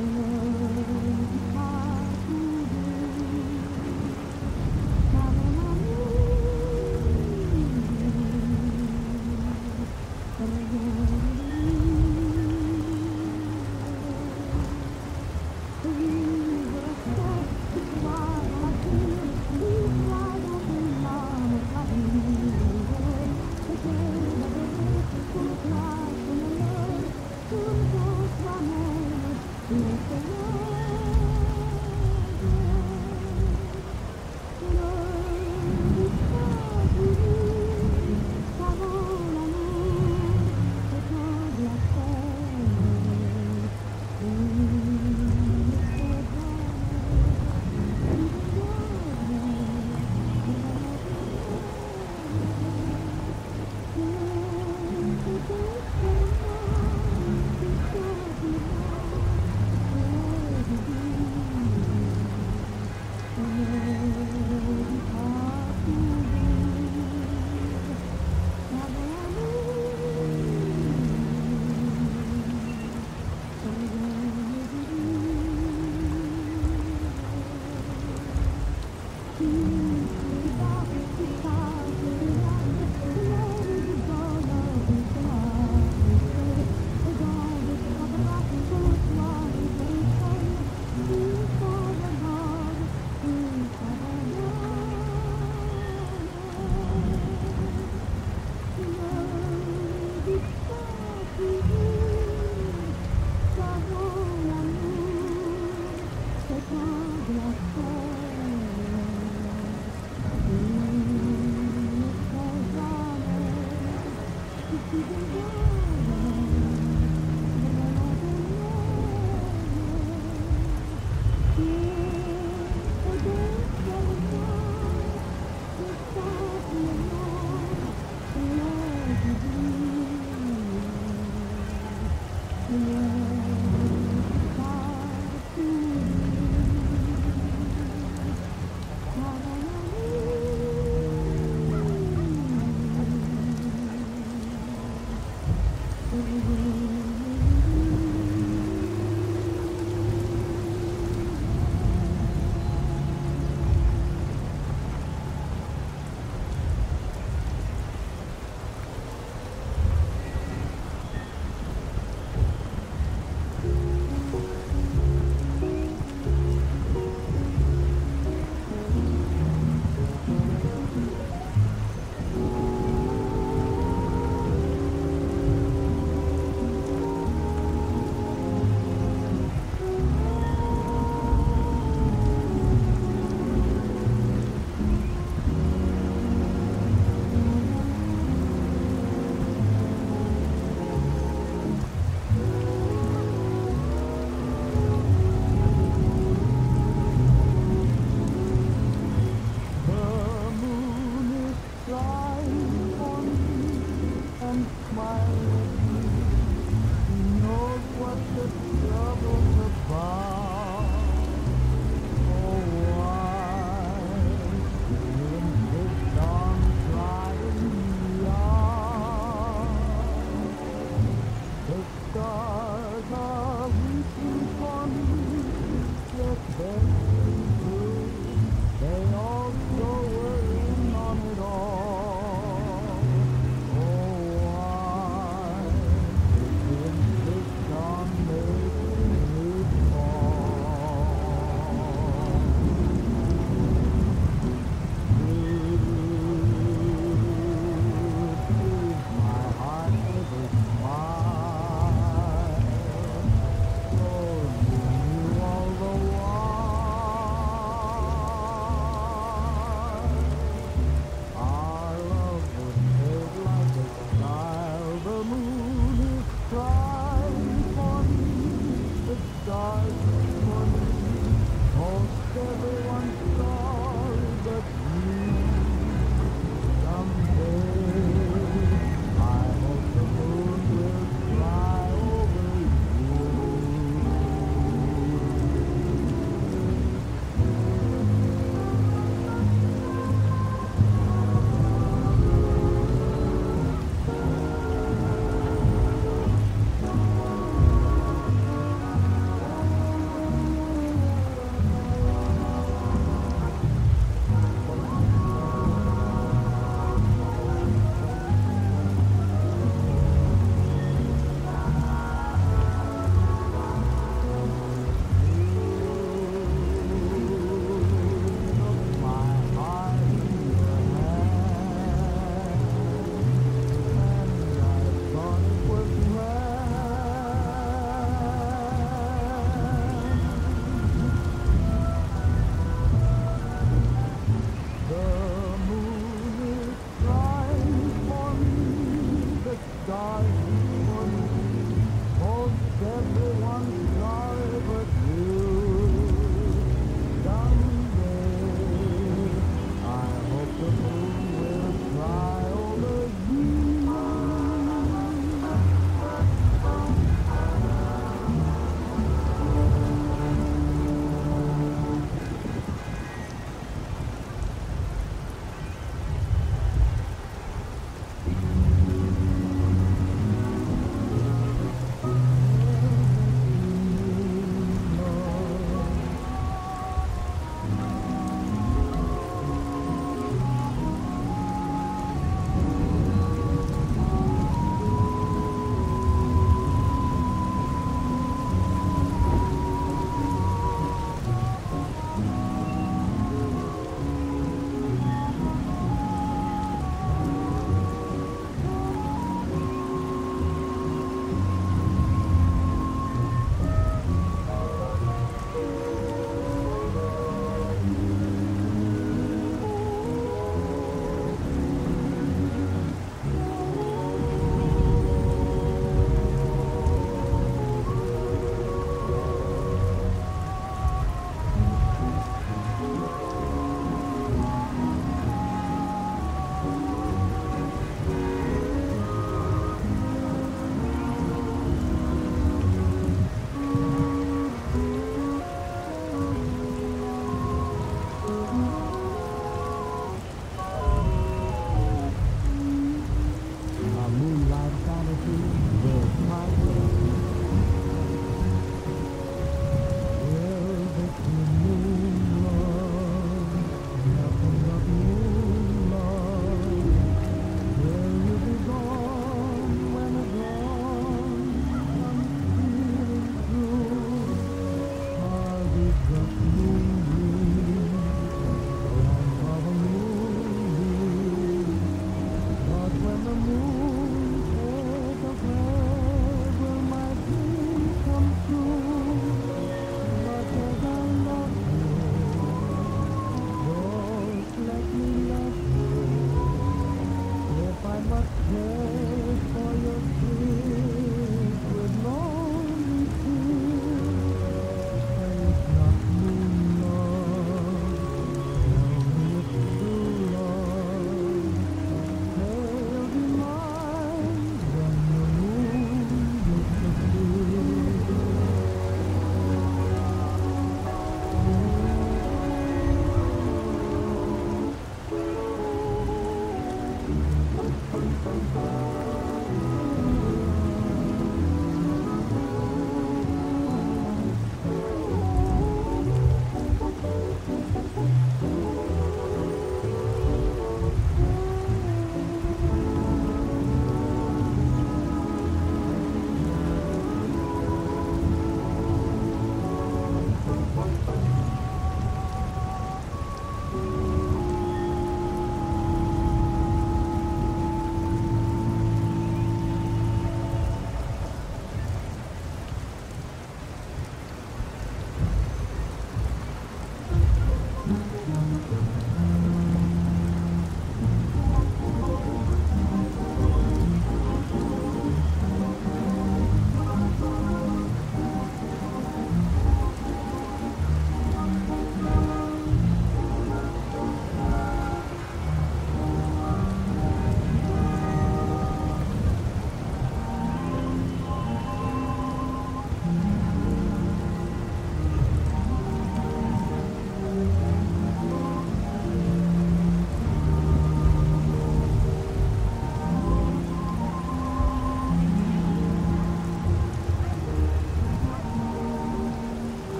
Mm-hmm.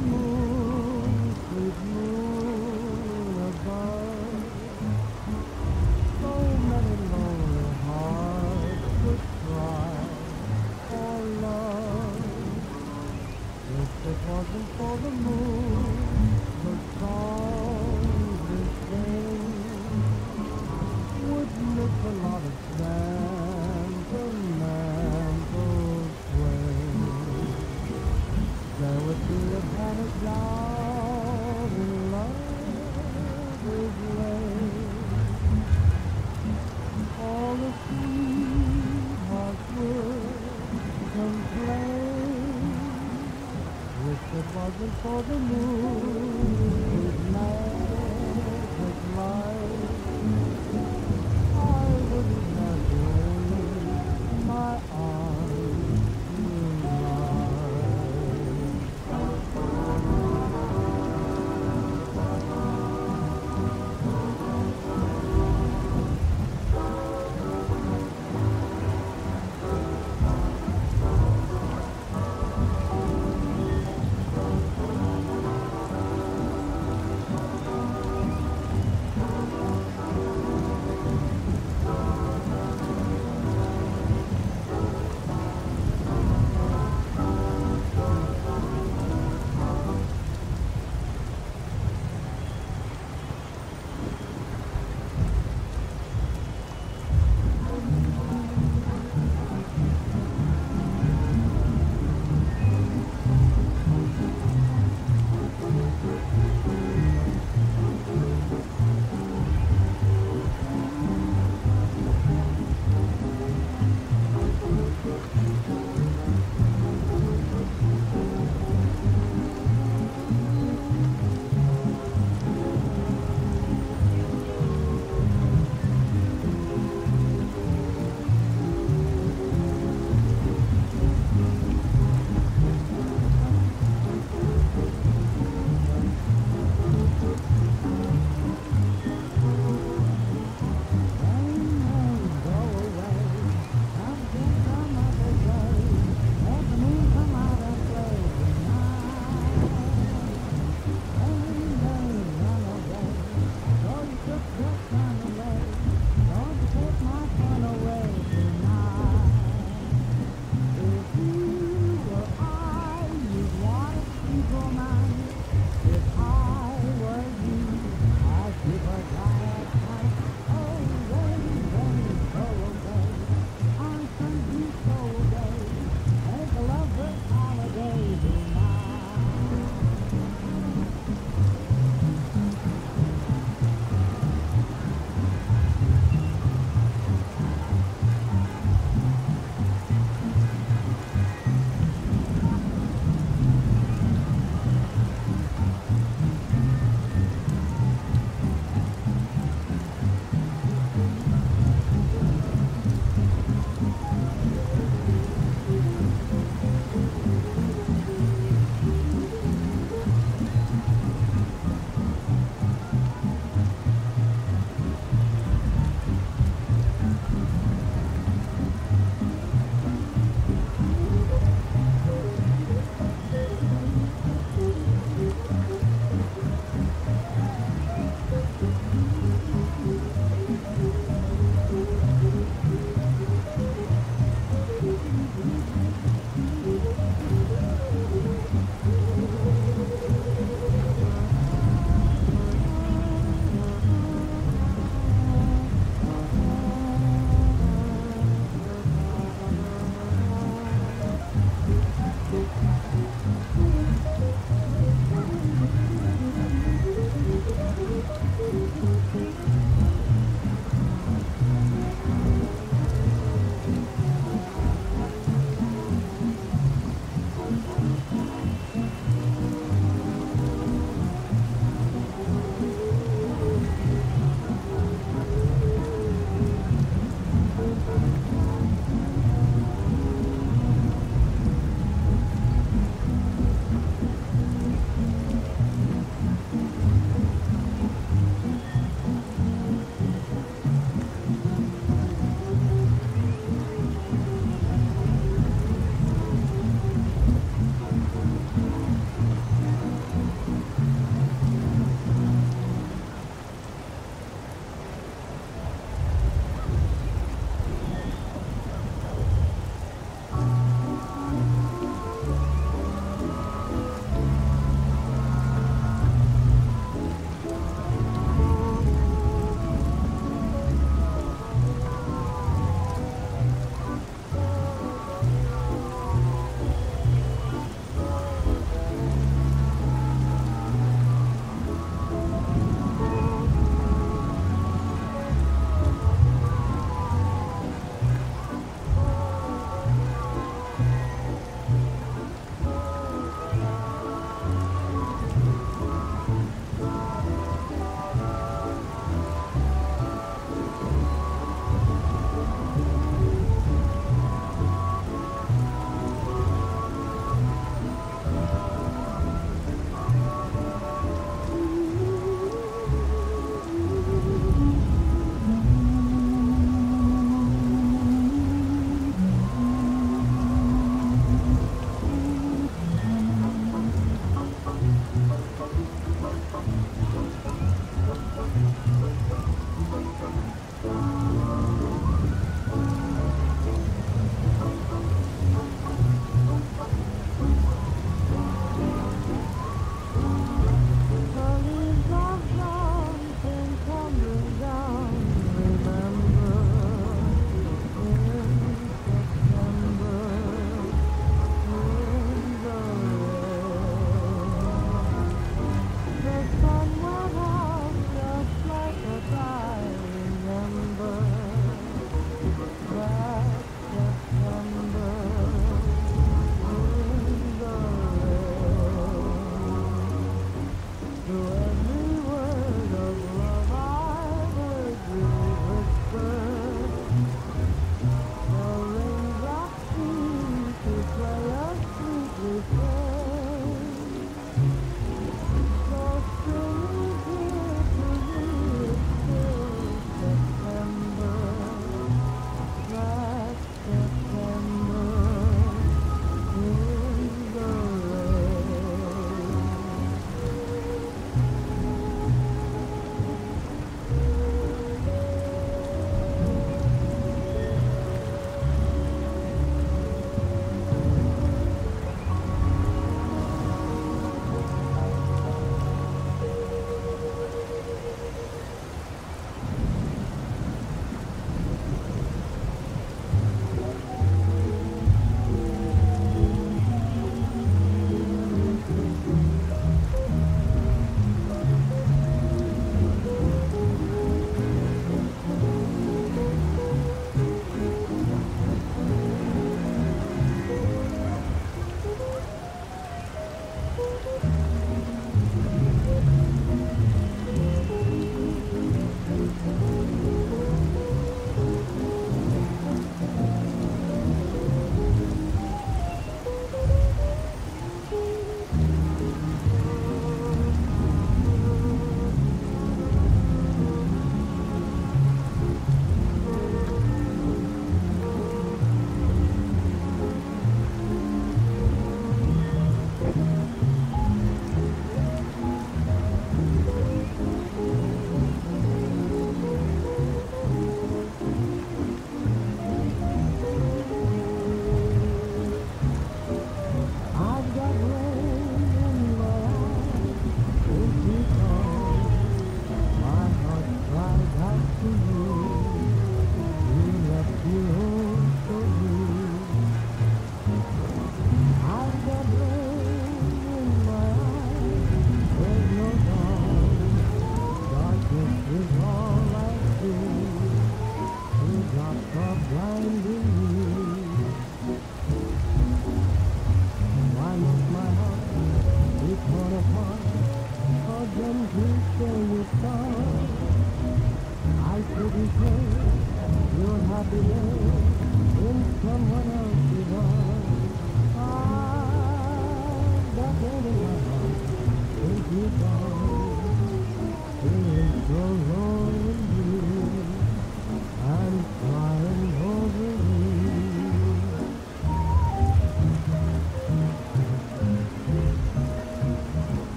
For